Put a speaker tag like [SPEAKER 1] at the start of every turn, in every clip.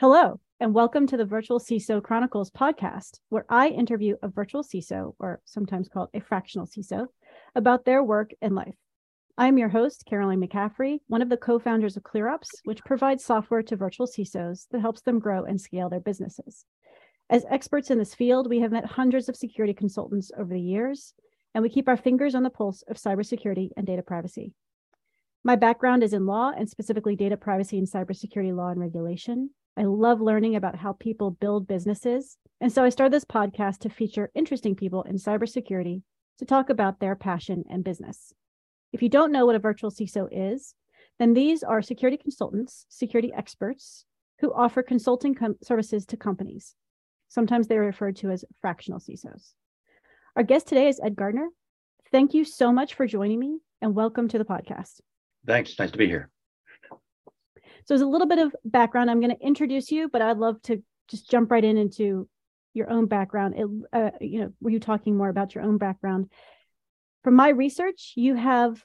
[SPEAKER 1] Hello, and welcome to the Virtual CISO Chronicles podcast, where I interview a virtual CISO, or sometimes called a fractional CISO, about their work and life. I'm your host, Caroline McCaffery, one of the co founders of ClearOps, which provides software to virtual CISOs that helps them grow and scale their businesses. As experts in this field, we have met hundreds of security consultants over the years, and we keep our fingers on the pulse of cybersecurity and data privacy. My background is in law and specifically data privacy and cybersecurity law and regulation. I love learning about how people build businesses. And so I started this podcast to feature interesting people in cybersecurity to talk about their passion and business. If you don't know what a virtual CISO is, then these are security consultants, security experts who offer consulting com- services to companies. Sometimes they're referred to as fractional CISOs. Our guest today is Ed Gardner. Thank you so much for joining me and welcome to the podcast.
[SPEAKER 2] Thanks. Nice to be here.
[SPEAKER 1] So as a little bit of background, I'm going to introduce you, but I'd love to just jump right in into your own background. It, uh, you know, were you talking more about your own background? From my research, you have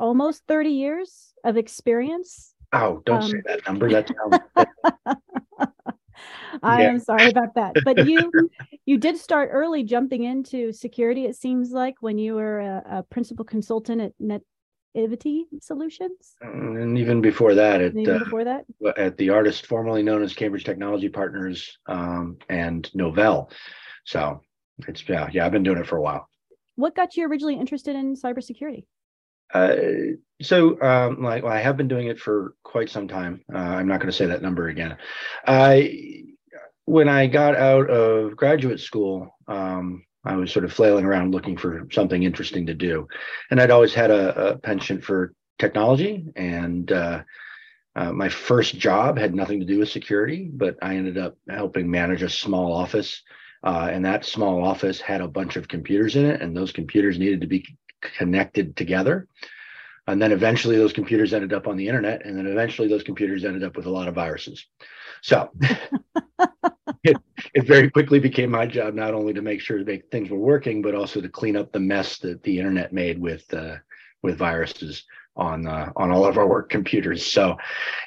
[SPEAKER 1] almost 30 years of experience.
[SPEAKER 2] Oh, don't um, say that number. That
[SPEAKER 1] I yeah. am sorry about that. But you you did start early jumping into security, it seems like, when you were a, a principal consultant at Net Ivity Solutions.
[SPEAKER 2] And even before that, at,
[SPEAKER 1] even uh, before that,
[SPEAKER 2] at the artist formerly known as Cambridge Technology Partners um, and Novell. So it's yeah, yeah, I've been doing it for a while.
[SPEAKER 1] What got you originally interested in cybersecurity?
[SPEAKER 2] Uh, so, um, like, well, I have been doing it for quite some time. Uh, I'm not going to say that number again. I, when I got out of graduate school, um, I was sort of flailing around looking for something interesting to do. And I'd always had a, a penchant for technology. And uh, uh, my first job had nothing to do with security, but I ended up helping manage a small office. Uh, and that small office had a bunch of computers in it, and those computers needed to be connected together. And then eventually those computers ended up on the internet, and then eventually those computers ended up with a lot of viruses. So it, it very quickly became my job not only to make sure that things were working, but also to clean up the mess that the internet made with uh, with viruses on uh, on all of our work computers. So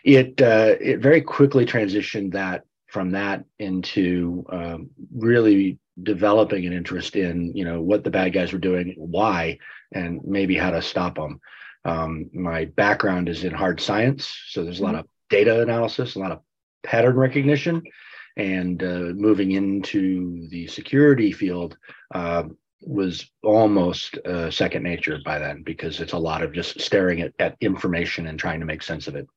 [SPEAKER 2] it uh, it very quickly transitioned that from that into um, really developing an interest in you know what the bad guys were doing, why, and maybe how to stop them. Um, my background is in hard science, so there's a lot mm-hmm. of data analysis, a lot of pattern recognition, and uh, moving into the security field uh, was almost uh, second nature by then because it's a lot of just staring at, at information and trying to make sense of it.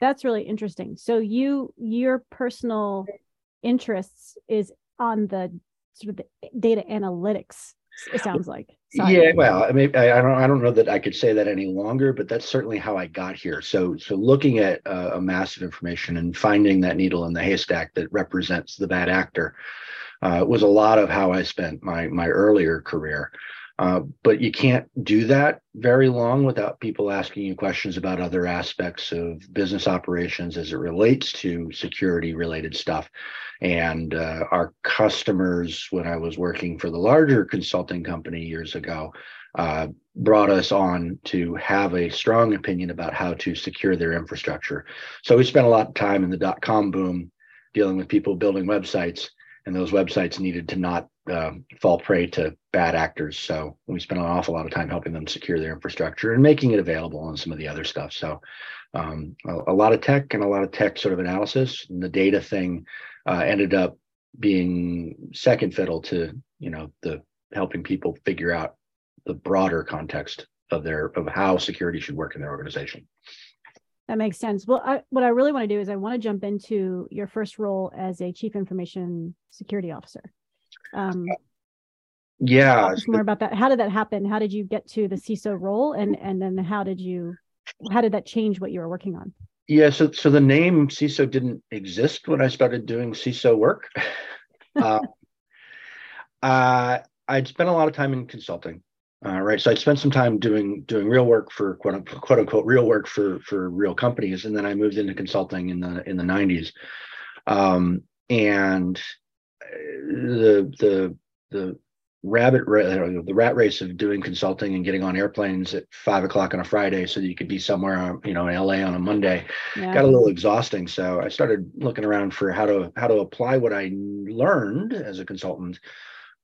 [SPEAKER 1] That's really interesting. So you your personal interests is on the sort of the data analytics it sounds like
[SPEAKER 2] yeah, well, I mean, I, I, don't, I don't know that I could say that any longer, but that's certainly how I got here. So, so looking at uh, a massive information and finding that needle in the haystack that represents the bad actor uh, was a lot of how I spent my my earlier career. Uh, but you can't do that very long without people asking you questions about other aspects of business operations as it relates to security related stuff. And uh, our customers, when I was working for the larger consulting company years ago, uh, brought us on to have a strong opinion about how to secure their infrastructure. So we spent a lot of time in the dot com boom dealing with people building websites, and those websites needed to not um, fall prey to bad actors. So we spent an awful lot of time helping them secure their infrastructure and making it available and some of the other stuff. So um, a, a, lot of tech and a lot of tech sort of analysis. And the data thing uh, ended up being second fiddle to you know the helping people figure out the broader context of their of how security should work in their organization.
[SPEAKER 1] That makes sense. Well, I, what I really want to do is I want to jump into your first role as a chief information security officer. Um,
[SPEAKER 2] yeah,
[SPEAKER 1] more about that. How did that happen? How did you get to the CISO role, and and then how did you, how did that change what you were working on?
[SPEAKER 2] Yeah, so so the name CISO didn't exist when I started doing CISO work. uh, uh, I'd spent a lot of time in consulting, uh, right? So I'd spent some time doing doing real work for quote unquote, quote unquote real work for for real companies, and then I moved into consulting in the in the '90s, um, and uh, the the the rabbit the rat race of doing consulting and getting on airplanes at five o'clock on a Friday so that you could be somewhere, you know, in LA on a Monday, yeah. got a little exhausting. So I started looking around for how to how to apply what I learned as a consultant,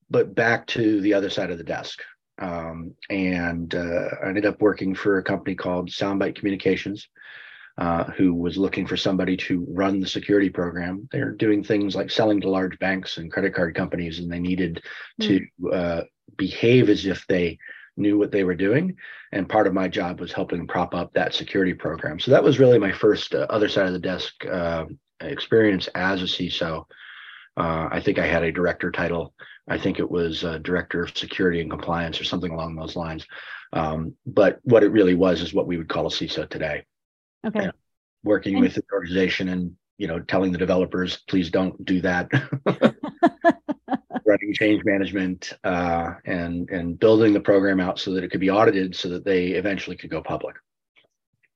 [SPEAKER 2] but back to the other side of the desk. Um, and uh, I ended up working for a company called Soundbite Communications. Uh, who was looking for somebody to run the security program. They're doing things like selling to large banks and credit card companies, and they needed mm. to uh, behave as if they knew what they were doing. And part of my job was helping prop up that security program. So that was really my first uh, other side of the desk uh, experience as a CISO. Uh, I think I had a director title. I think it was director of security and compliance or something along those lines. Um, but what it really was is what we would call a CISO today.
[SPEAKER 1] Okay. You know,
[SPEAKER 2] working and- with the organization and you know telling the developers please don't do that running change management uh, and and building the program out so that it could be audited so that they eventually could go public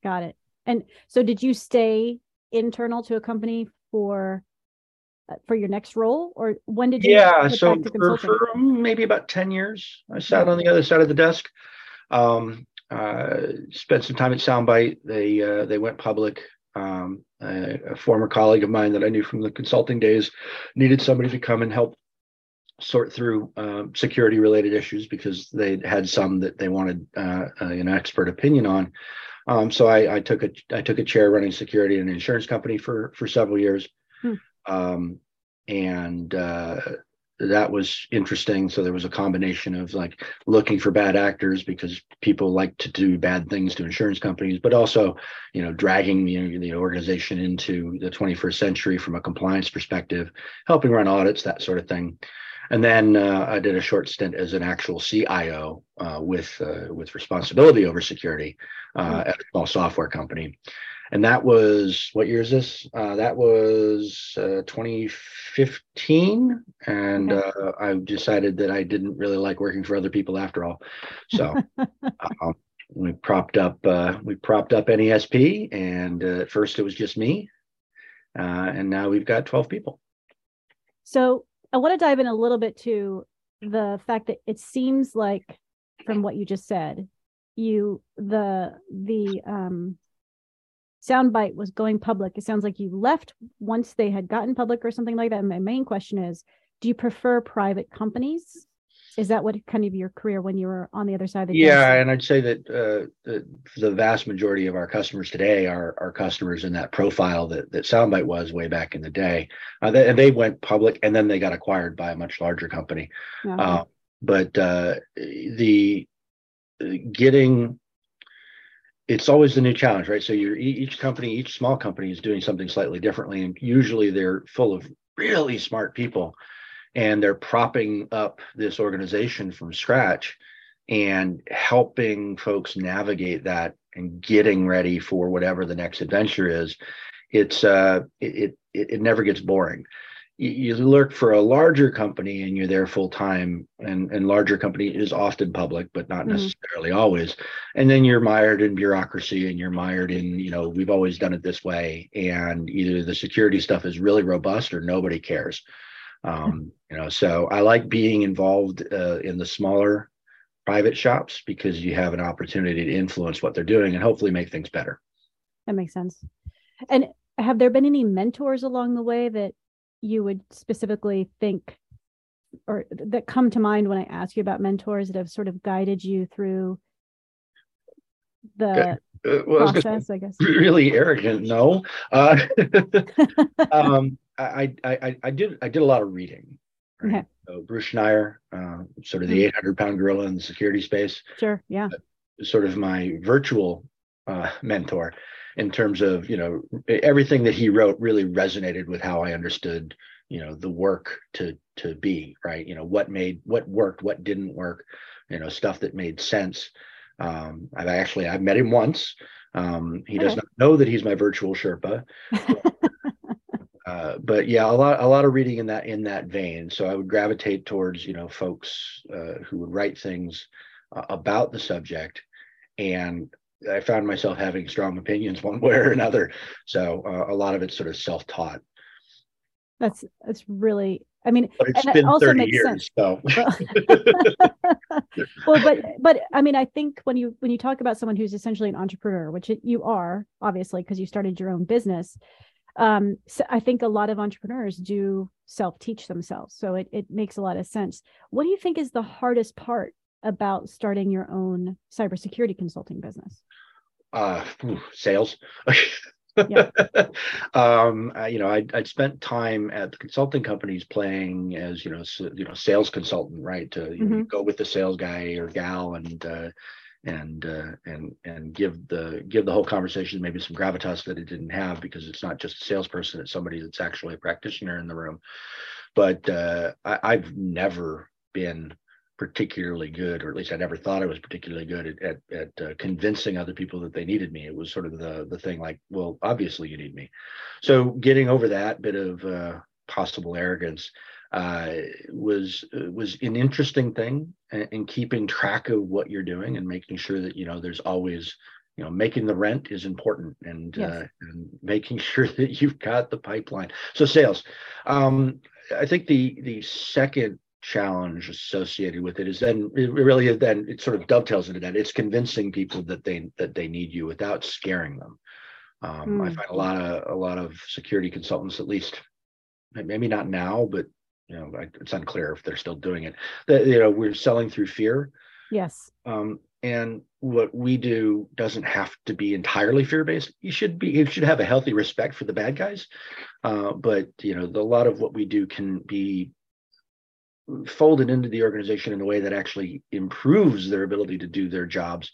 [SPEAKER 1] got it and so did you stay internal to a company for uh, for your next role or when did you
[SPEAKER 2] yeah so for, for, maybe about 10 years i sat on the other side of the desk um, uh, spent some time at Soundbite. They uh, they went public. Um, a, a, former colleague of mine that I knew from the consulting days needed somebody to come and help sort through uh, security related issues because they had some that they wanted uh, uh, an expert opinion on. Um, so I, I, took a I took a chair running security in an insurance company for for several years, hmm. Um, and uh, that was interesting. So there was a combination of like looking for bad actors because people like to do bad things to insurance companies, but also, you know, dragging the, the organization into the 21st century from a compliance perspective, helping run audits, that sort of thing. And then uh, I did a short stint as an actual CIO uh, with uh, with responsibility over security uh, hmm. at a small software company and that was what year is this? Uh, that was uh, 2015, and okay. uh, I decided that I didn't really like working for other people after all. So um, we propped up uh, we propped up NESP, and uh, at first it was just me, uh, and now we've got 12 people.
[SPEAKER 1] So I want to dive in a little bit to the fact that it seems like, from what you just said, you the the um soundbite was going public. It sounds like you left once they had gotten public or something like that. And my main question is do you prefer private companies? Is that what kind of your career when you were on the other side of the
[SPEAKER 2] yeah desk? and i'd say that uh, the, the, vast majority of our customers today are, are customers in that profile that, that soundbite was way back in the day. Uh, they, and they went public and then they got acquired by a much larger company. Uh-huh. uh, but uh, the getting it's always the new challenge, right? So you're each company, each small company is doing something slightly differently, and usually they're full of really smart people, and they're propping up this organization from scratch and helping folks navigate that and getting ready for whatever the next adventure is. It's uh, it it, it never gets boring you, look for a larger company and you're there full time and and larger company is often public but not mm-hmm. necessarily always. And then you're mired in bureaucracy and you're mired in you know we've always done it this way and either the security stuff is really robust or nobody cares. Um, you know so i like being involved uh, in the smaller private shops because you have an opportunity to influence what they're doing and hopefully make things better.
[SPEAKER 1] That makes sense. And have there been any mentors along the way that you would specifically think or that come to mind when I ask you about mentors that have sort of guided you through the uh, well, process, I, I, guess.
[SPEAKER 2] Really arrogant, no. Uh, um, I, I, I did I did a lot of reading. Right? Okay. So Bruce Schneier, uh, sort of the mm-hmm. 800 pound gorilla in the security space.
[SPEAKER 1] Sure. Yeah.
[SPEAKER 2] Sort of my virtual uh, mentor in terms of you know everything that he wrote really resonated with how I understood you know the work to to be right? You know what made what worked what didn't work you know stuff that made sense. Um i've actually i've met him once. Um he does not know that he's my virtual sherpa uh, but yeah a lot a lot of reading in that in that vein. So i would gravitate towards you know folks uh, who would write things uh, about the subject and I found myself having strong opinions one way or another. So uh, a lot of it's sort of self-taught.
[SPEAKER 1] That's that's really I mean,
[SPEAKER 2] but it's
[SPEAKER 1] it
[SPEAKER 2] been
[SPEAKER 1] also
[SPEAKER 2] 30 years.
[SPEAKER 1] sense.
[SPEAKER 2] So
[SPEAKER 1] well, but but I mean, I think when you when you talk about someone who's essentially an entrepreneur, which it, you are obviously because you started your own business, um, so I think a lot of entrepreneurs do self teach themselves, so it it makes a lot of sense. What do you think is the hardest part about starting your own cybersecurity consulting business?
[SPEAKER 2] Uh sales.
[SPEAKER 1] Yeah.
[SPEAKER 2] um I- you know I'd, I'd spent time at the consulting companies playing as you know s- you know sales consultant right to you, know, go with the sales guy or gal and uh and uh and and give the give the whole conversation maybe some gravitas that it didn't have because it's not just a salesperson it's somebody that's actually a practitioner in the room. But uh I, i've never been particularly good, or at least I never thought I was particularly good at at, at uh, convincing other people that they needed me. It was sort of the the thing like, well, obviously you need me. So getting over that bit of uh, possible arrogance uh, was uh, was an interesting thing, and, and keeping track of what you're doing and making sure that you know there's always you know making the rent is important and
[SPEAKER 1] Yes.
[SPEAKER 2] uh, and making sure that you've got the pipeline so sales um i think the the second challenge associated with it is then it really is then it sort of dovetails into that it's convincing people that they that they need you without scaring them um, i
[SPEAKER 1] Hmm.
[SPEAKER 2] find a lot of a lot of security consultants at least maybe not now but you know I- it's unclear if they're still doing it that you know we're selling through fear
[SPEAKER 1] Yes.
[SPEAKER 2] um, and what we do doesn't have to be entirely fear-based. You should be you should have a healthy respect for the bad guys. Uh, but you know, the, a lot of what we do can be folded into the organization in a way that actually improves their ability to do their jobs.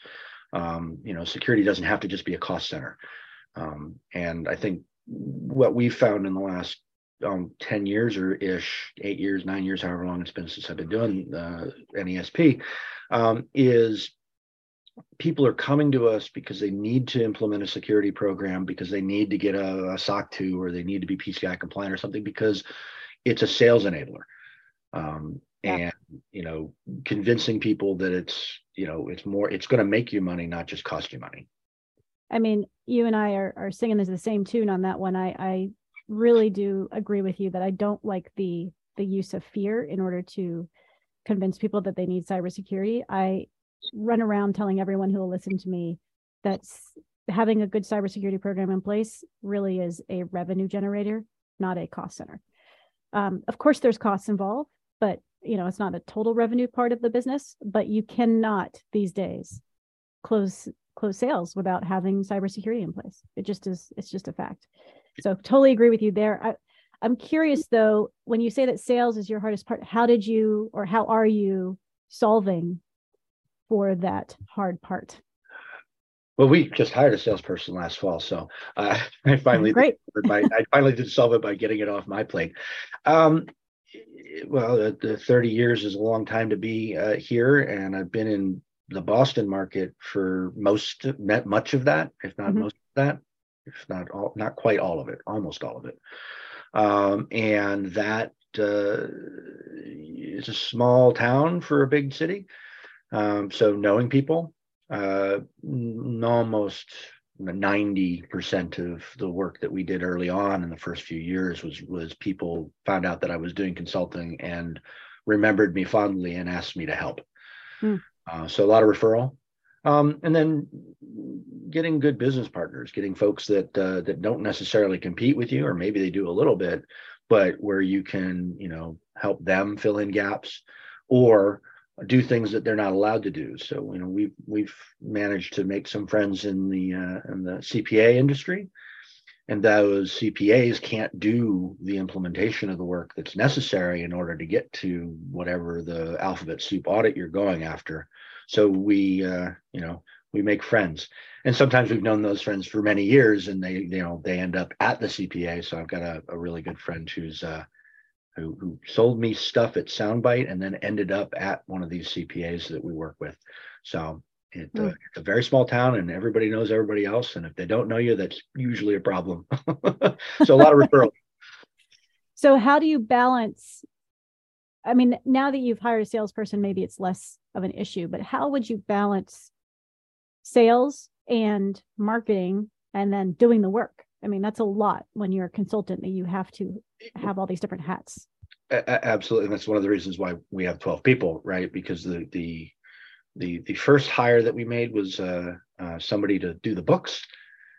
[SPEAKER 2] Um, you know, security doesn't have to just be a cost center. Um, and I think what we've found in the last um, 10 years or ish, eight years, nine years, however long it's been since I've been doing uh, NESP, um, is people are coming to us because they need to implement a security program, because they need to get a, a SOC 2 or they need to be PCI compliant or something, because it's a sales enabler. Um,
[SPEAKER 1] Yeah.
[SPEAKER 2] and you know, convincing people that it's you know it's more it's going to make you money, not just cost you money.
[SPEAKER 1] I mean, you and I are are singing the same tune on that one. I I really do agree with you that I don't like the the use of fear in order to convince people that they need cybersecurity. I run around telling everyone who will listen to me that having a good cybersecurity program in place really is a revenue generator, not a cost center. Um, of course, there's costs involved, but you know it's not a total revenue part of the business. But you cannot these days close close sales without having cybersecurity in place. It just is. It's just a fact. So totally agree with you there. I, I'm curious though, when you say that sales is your hardest part, how did you or how are you solving for that hard part?
[SPEAKER 2] Well, we just hired a salesperson last fall, so uh, I finally did
[SPEAKER 1] Great.
[SPEAKER 2] it by, I finally did solve it by getting it off my plate. Um, well, the, the 30 years is a long time to be uh, here, and I've been in the Boston market for most, met much of that, if not
[SPEAKER 1] Mhm.
[SPEAKER 2] most of that, if not all, not quite all of it, almost all of it. Um, and that uh, is a small town for a big city. Um, so knowing people, uh, almost 90% of the work that we did early on in the first few years was was people found out that I was doing consulting and remembered me fondly and asked me to help.
[SPEAKER 1] Hmm.
[SPEAKER 2] Uh, so a lot of referral. Um, and then getting good business partners, getting folks that uh, that don't necessarily compete with you, or maybe they do a little bit, but where you can, you know, help them fill in gaps, or do things that they're not allowed to do. So you know we've we've managed to make some friends in the uh, in the CPA industry, and those CPAs can't do the implementation of the work that's necessary in order to get to whatever the alphabet soup audit you're going after. So we uh, you know we make friends, and sometimes we've known those friends for many years, and they you know they end up at the CPA. So I've got a, a really good friend who's uh, who, who sold me stuff at Soundbite and then ended up at one of these CPAs that we work with. So it, uh,
[SPEAKER 1] Hmm.
[SPEAKER 2] it's a very small town and everybody knows everybody else. And if they don't know you, that's usually a problem. so a lot of referrals.
[SPEAKER 1] So how do you balance? I mean, now that you've hired a salesperson, maybe it's less of an issue, but how would you balance sales and marketing and then doing the work? I mean, that's a lot when you're a consultant that you have to have all these different hats.
[SPEAKER 2] Absolutely, and that's one of the reasons why we have twelve people, right? Because the the the the first hire that we made was uh, uh, somebody to do the books.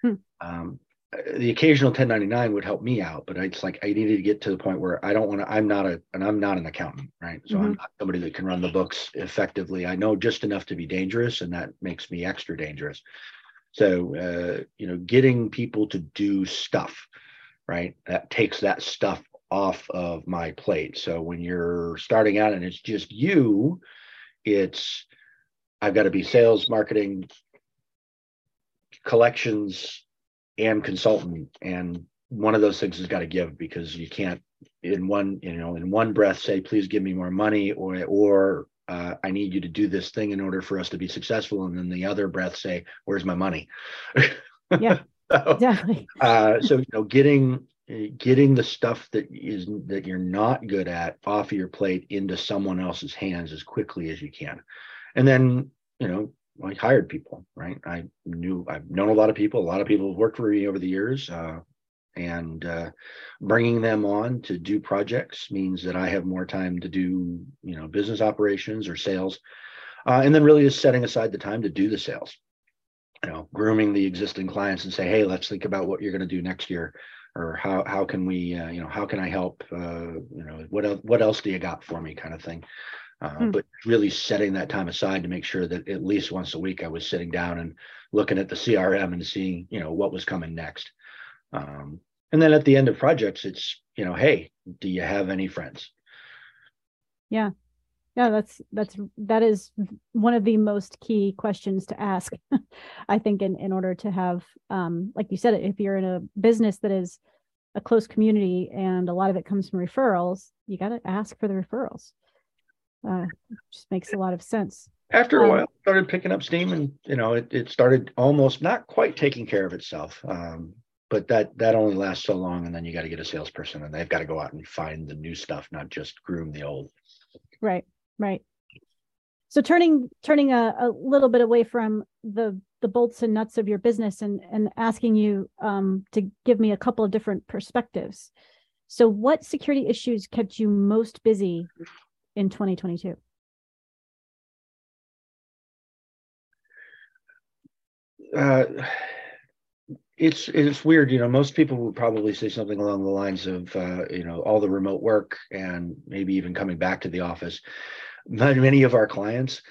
[SPEAKER 2] Hmm. Um, the occasional 1099 would help me out, but it's like I needed to get to the point where I don't want to. I'm not a, and I'm not an accountant, right? So mm-hmm. I'm not somebody that can run the books effectively. I know just enough to be dangerous, and that makes me extra dangerous. So, uh, you know, getting people to do stuff, right? That takes that stuff off of my plate. So when you're starting out and it's just you, it's I've got to be sales, marketing, collections, and consultant. And one of those things has got to give because you can't in one, you know, in one breath say, please give me more money or or uh, I need you to do this thing in order for us to be successful. And then the other breath say, where's my money?
[SPEAKER 1] Yeah, so, exactly.
[SPEAKER 2] uh, so, you know, getting, getting the stuff that is that you're not good at off of your plate into someone else's hands as quickly as you can and then you know i hired people right i knew i've known a lot of people a lot of people have worked for me over the years uh, and uh, bringing them on to do projects means that I have more time to do you know business operations or sales, uh, and then really just setting aside the time to do the sales. You know, grooming the existing clients and say, hey, let's think about what you're going to do next year, or how how can we uh, you know how can I help? Uh, you know, what else, what else do you got for me, kind of thing. Uh, hmm. But really setting that time aside to make sure that at least once a week I was sitting down and looking at the CRM and seeing you know what was coming next. Um, and then at the end of projects, it's, you know, hey, do you have any friends?
[SPEAKER 1] Yeah. Yeah, that's that's that is one of the most key questions to ask. I think in in order to have um like you said if you're in a business that is a close community and a lot of it comes from referrals, you got to ask for the referrals. Uh, just makes a lot of sense.
[SPEAKER 2] After a um, while, started picking up steam, and you know, it, it started almost not quite taking care of itself. Um, but that that only lasts so long and then you got to get a salesperson and they've got to go out and find the new stuff not just groom the old.
[SPEAKER 1] Right right. So turning turning a, a little bit away from the the bolts and nuts of your business and and asking you um, to give me a couple of different perspectives. So what security issues kept you most busy in 2022
[SPEAKER 2] uh, it's it's weird you know most people would probably say something along the lines of uh, you know all the remote work and maybe even coming back to the office. But many of our clients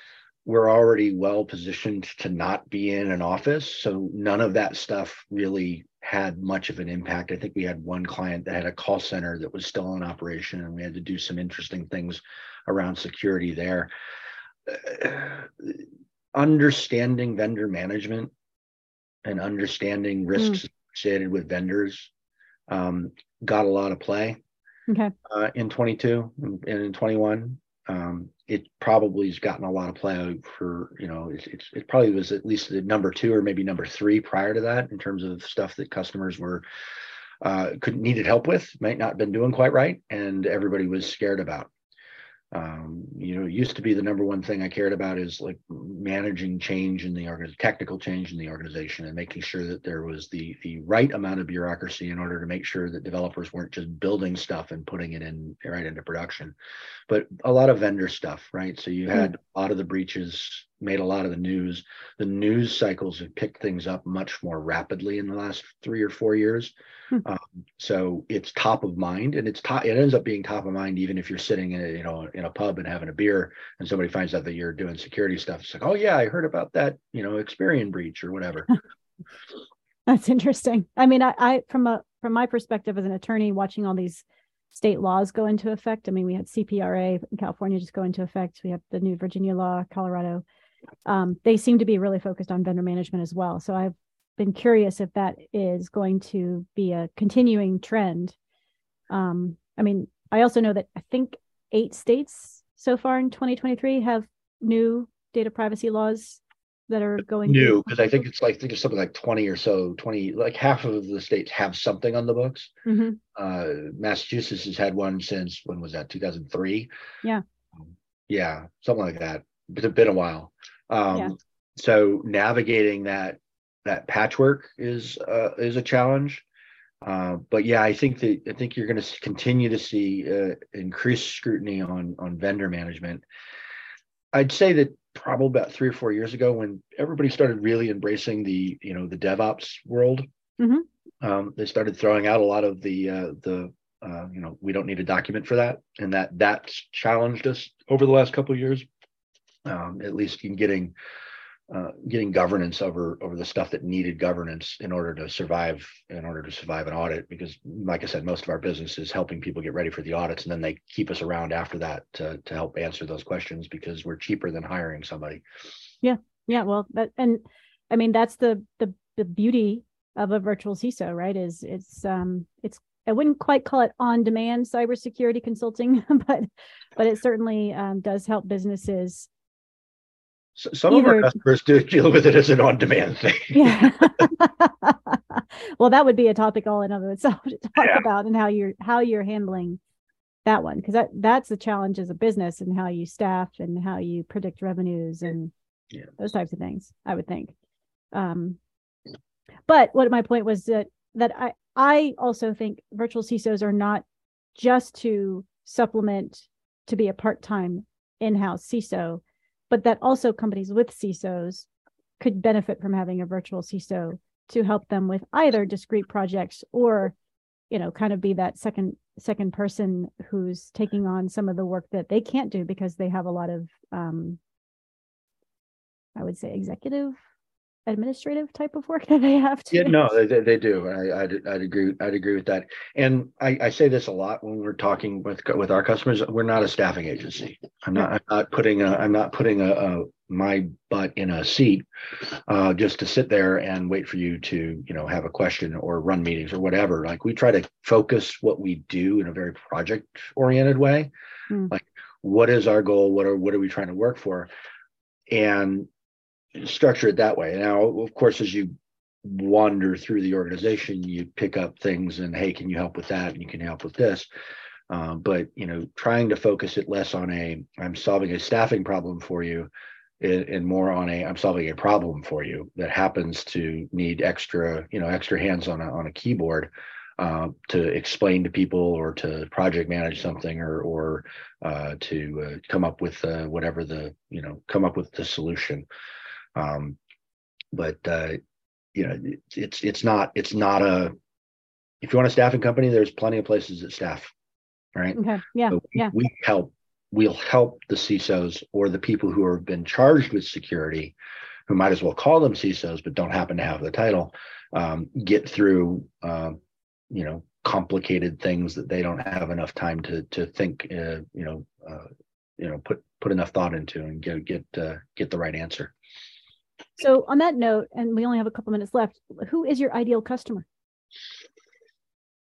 [SPEAKER 2] were already well positioned to not be in an office. So none of that stuff really had much of an impact. I think we had one client that had a call center that was still in operation and we had to do some interesting things around security there. Uh, understanding vendor management and understanding risks mm. associated with vendors um, got a lot of play
[SPEAKER 1] okay.
[SPEAKER 2] uh, in 22 and, in 21. Um, it probably has gotten a lot of play for you know it's, it's, it probably was at least the number two or maybe number three prior to that in terms of stuff that customers were uh, could needed help with might not have been doing quite right and everybody was scared about um, you know, it used to be the number one thing I cared about is like managing change in the technical change in the organization, and making sure that there was the the right amount of bureaucracy in order to make sure that developers weren't just building stuff and putting it in right into production. But a lot of vendor stuff, right? So you had a lot of the breaches made a lot of the news. The news cycles have picked things up much more rapidly in the last three or four years. Hmm. Um, so it's top of mind, and it's top. It ends up being top of mind even if you're sitting in a, you know in a pub and having a beer, and somebody finds out that you're doing security stuff. It's like, oh yeah, I heard about that, you know, Experian breach or whatever.
[SPEAKER 1] That's interesting. I mean, I, I from a from my perspective as an attorney, watching all these state laws go into effect. I mean, we had CPRA in California just go into effect. We have the new Virginia law, Colorado. Um, they seem to be really focused on vendor management as well. So I've been curious if that is going to be a continuing trend. Um, I mean, I also know that I think eight states so far in 2023 have new data privacy laws that are going
[SPEAKER 2] new because I think it's like I think it's something like 20 or so 20 like half of the states have something on the books. Mm-hmm. Uh, Massachusetts has had one since when was that 2003?
[SPEAKER 1] Yeah,
[SPEAKER 2] yeah, something like that. It's been a while. Um, yeah. So navigating that that patchwork is uh, is a challenge. Uh, but yeah, I think that I think you're going to continue to see uh, increased scrutiny on on vendor management. I'd say that probably about three or four years ago, when everybody started really embracing the you know the DevOps world, mm-hmm. um, they started throwing out a lot of the uh, the uh, you know we don't need a document for that, and that that's challenged us over the last couple of years, um, at least in getting uh, getting governance over over the stuff that needed governance in order to survive in order to survive an audit because like i said most of our business is helping people get ready for the audits and then they keep us around after that to, to help answer those questions because we're cheaper than hiring somebody.
[SPEAKER 1] Yeah. Yeah. Well that and i mean that's the the, the beauty of a virtual ciso right is it's um it's I wouldn't quite call it on-demand cybersecurity consulting, but but it certainly um, does help businesses
[SPEAKER 2] some Either, of our customers do deal with it as an on-demand thing.
[SPEAKER 1] yeah. well, that would be a topic all in of itself to talk yeah. about and how you're how you're handling that one because that that's the challenge as a business and how you staff and how you predict revenues and yeah. those types of things. I would think. Um, but what my point was that that I I also think virtual CISOs are not just to supplement to be a part-time in-house CISO but that also companies with CISOs could benefit from having a virtual CISO to help them with either discrete projects or, you know, kind of be that second second person who's taking on some of the work that they can't do because they have a lot of um, I would say executive administrative type of work that they have to
[SPEAKER 2] yeah no they, they do I, I'd, I'd agree i'd agree with that. And I, I say this a lot when we're talking with with our customers we're not a staffing agency. I'm not i'm not putting a i'm not putting a, a my butt in a seat uh, just to sit there and wait for you to you know have a question or run meetings or whatever. Like we try to focus what we do in a very project oriented way. Mm. like what is our goal? What are what are we trying to work for? And structure it that way. Now, of course, as you wander through the organization, you pick up things and hey, can you help with that? And you can help with this. Uh, but you know, trying to focus it less on a I'm solving a staffing problem for you, and more on a I'm solving a problem for you that happens to need extra you know extra hands on a on a keyboard. Uh, to explain to people or to project manage something or or uh, to uh, come up with uh, whatever the you know come up with the solution um, but uh, you know, it's it's not it's not a if you want a staffing company, there's plenty of places that staff, right?
[SPEAKER 1] Okay. Yeah. So
[SPEAKER 2] we,
[SPEAKER 1] yeah.
[SPEAKER 2] We help. We'll help the CISOs or the people who have been charged with security, who might as well call them CISOs but don't happen to have the title, um, get through, uh, you know, complicated things that they don't have enough time to to think, uh, you know, uh, you know, put put enough thought into and get get uh, get the right answer.
[SPEAKER 1] So, on that note, and we only have a couple minutes left, who is your ideal customer?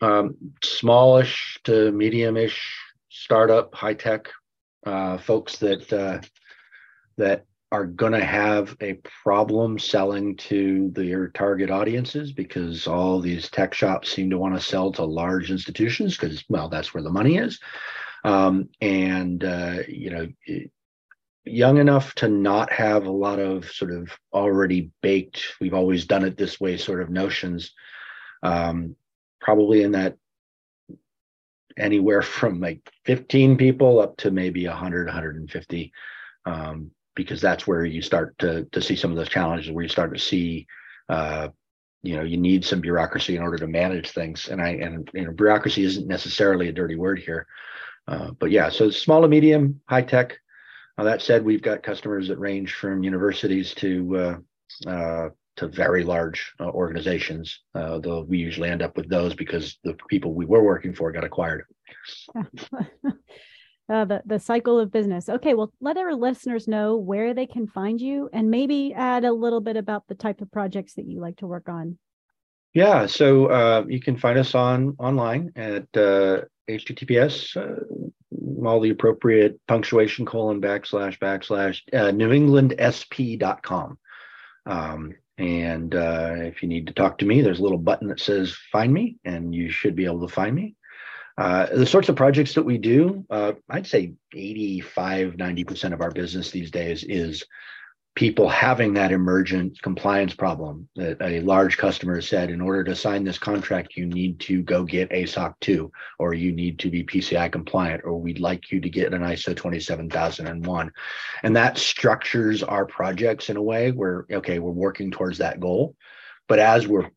[SPEAKER 2] Um, smallish to medium-ish startup, high tech uh, folks that uh, that are going to have a problem selling to their target audiences because all these tech shops seem to want to sell to large institutions because well that's where the money is um, and uh, you know young enough to not have a lot of sort of already baked we've always done it this way sort of notions um, probably in that anywhere from like 15 people up to maybe 100 150 um, because that's where you start to, to see some of those challenges where you start to see uh, you know you need some bureaucracy in order to manage things. And i and you know bureaucracy isn't necessarily a dirty word here uh, but yeah so small to medium high tech now, that said, we've got customers that range from universities to uh, uh, to very large uh, organizations. Uh, though we usually end up with those because the people we were working for got acquired.
[SPEAKER 1] Uh, the the cycle of business. Okay, well, let our listeners know where they can find you, and maybe add a little bit about the type of projects that you like to work on.
[SPEAKER 2] Yeah, so uh, you can find us on online at https all the appropriate punctuation colon backslash backslash uh, newenglandsp.com um, and uh, if you need to talk to me there's a little button that says find me and you should be able to find me. Uh, the sorts of projects that we do uh, i'd say 85 90% of our business these days is people having that emergent compliance problem that a large customer said in order to sign this contract you need to go get a SOC 2 or you need to be pci compliant or we'd like you to get an iso 27001 and that structures our projects in a way where okay we're working towards that goal. But as we're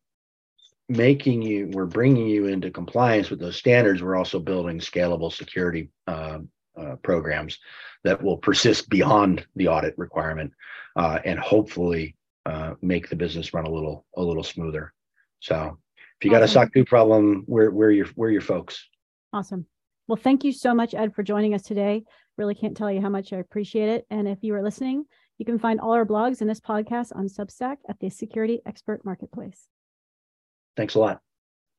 [SPEAKER 2] making you we're bringing you into compliance with those standards we're also building scalable security uh, uh, programs that will persist beyond the audit requirement uh, and hopefully uh, make the business run a little a little smoother. So if you got awesome. a SOC 2 problem, we're, we're your we're your folks.
[SPEAKER 1] Awesome. Well, thank you so much, Ed, for joining us today. Really can't tell you how much I appreciate it. And if you are listening, you can find all our blogs and this podcast on Substack at the Security Expert Marketplace.
[SPEAKER 2] Thanks a lot.